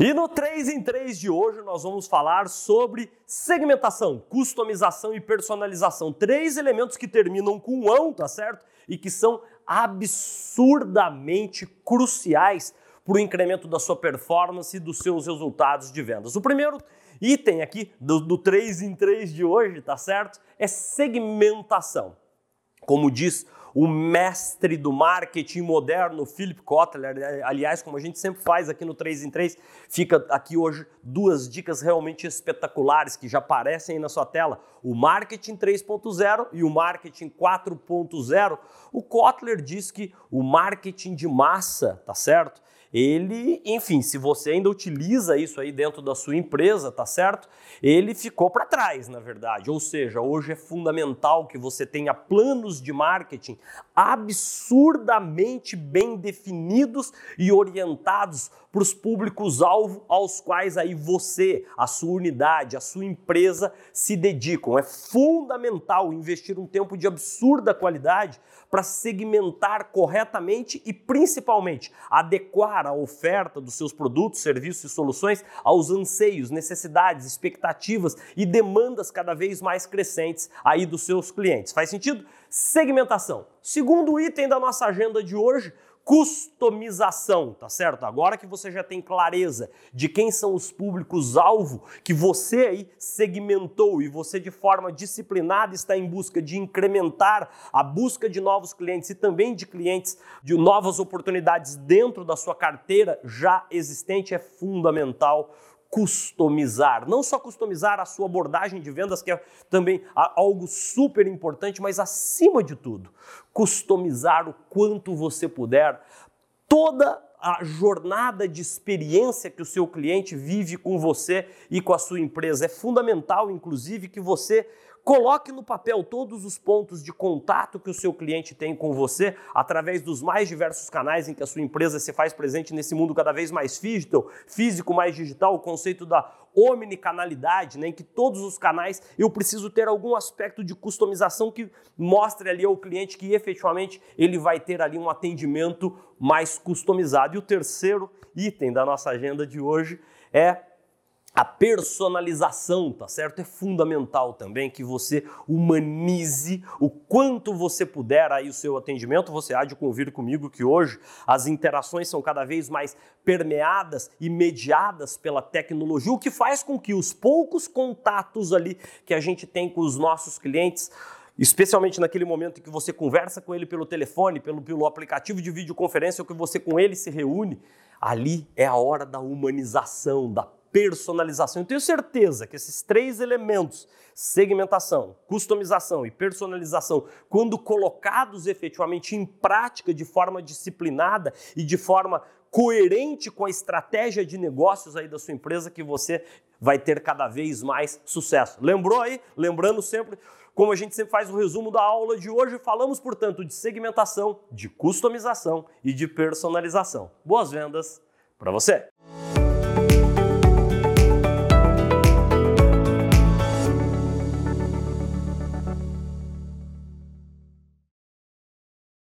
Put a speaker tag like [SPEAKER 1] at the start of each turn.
[SPEAKER 1] E no 3 em 3 de hoje nós vamos falar sobre segmentação, customização e personalização. Três elementos que terminam com ão, tá certo? E que são absurdamente cruciais para o incremento da sua performance e dos seus resultados de vendas. O primeiro item aqui do, do 3 em 3 de hoje, tá certo? É segmentação. Como diz o mestre do marketing moderno, Philip Kotler. Aliás, como a gente sempre faz aqui no 3 em 3, fica aqui hoje duas dicas realmente espetaculares que já aparecem aí na sua tela: o marketing 3.0 e o marketing 4.0. O Kotler diz que o marketing de massa, tá certo? Ele, enfim, se você ainda utiliza isso aí dentro da sua empresa, tá certo? Ele ficou para trás, na verdade. Ou seja, hoje é fundamental que você tenha planos de marketing absurdamente bem definidos e orientados para os públicos-alvo aos quais aí você, a sua unidade, a sua empresa se dedicam. É fundamental investir um tempo de absurda qualidade para segmentar corretamente e principalmente adequar a oferta dos seus produtos, serviços e soluções aos anseios, necessidades, expectativas e demandas cada vez mais crescentes aí dos seus clientes. Faz sentido? Segmentação. Segundo item da nossa agenda de hoje, customização, tá certo? Agora que você já tem clareza de quem são os públicos-alvo que você aí segmentou e você de forma disciplinada está em busca de incrementar a busca de novos clientes e também de clientes de novas oportunidades dentro da sua carteira já existente, é fundamental customizar, não só customizar a sua abordagem de vendas, que é também algo super importante, mas acima de tudo, customizar o quanto você puder toda a jornada de experiência que o seu cliente vive com você e com a sua empresa. É fundamental, inclusive, que você Coloque no papel todos os pontos de contato que o seu cliente tem com você através dos mais diversos canais em que a sua empresa se faz presente nesse mundo cada vez mais físico, mais digital, o conceito da omnicanalidade, né, em que todos os canais eu preciso ter algum aspecto de customização que mostre ali ao cliente que efetivamente ele vai ter ali um atendimento mais customizado. E o terceiro item da nossa agenda de hoje é a personalização, tá certo? É fundamental também que você humanize o quanto você puder aí o seu atendimento. Você há de convir comigo que hoje as interações são cada vez mais permeadas e mediadas pela tecnologia, o que faz com que os poucos contatos ali que a gente tem com os nossos clientes especialmente naquele momento em que você conversa com ele pelo telefone, pelo, pelo aplicativo de videoconferência, ou que você com ele se reúne, ali é a hora da humanização, da personalização. Eu tenho certeza que esses três elementos, segmentação, customização e personalização, quando colocados efetivamente em prática de forma disciplinada e de forma coerente com a estratégia de negócios aí da sua empresa, que você vai ter cada vez mais sucesso. Lembrou aí? Lembrando sempre, como a gente sempre faz o resumo da aula de hoje, falamos, portanto, de segmentação, de customização e de personalização. Boas vendas para você!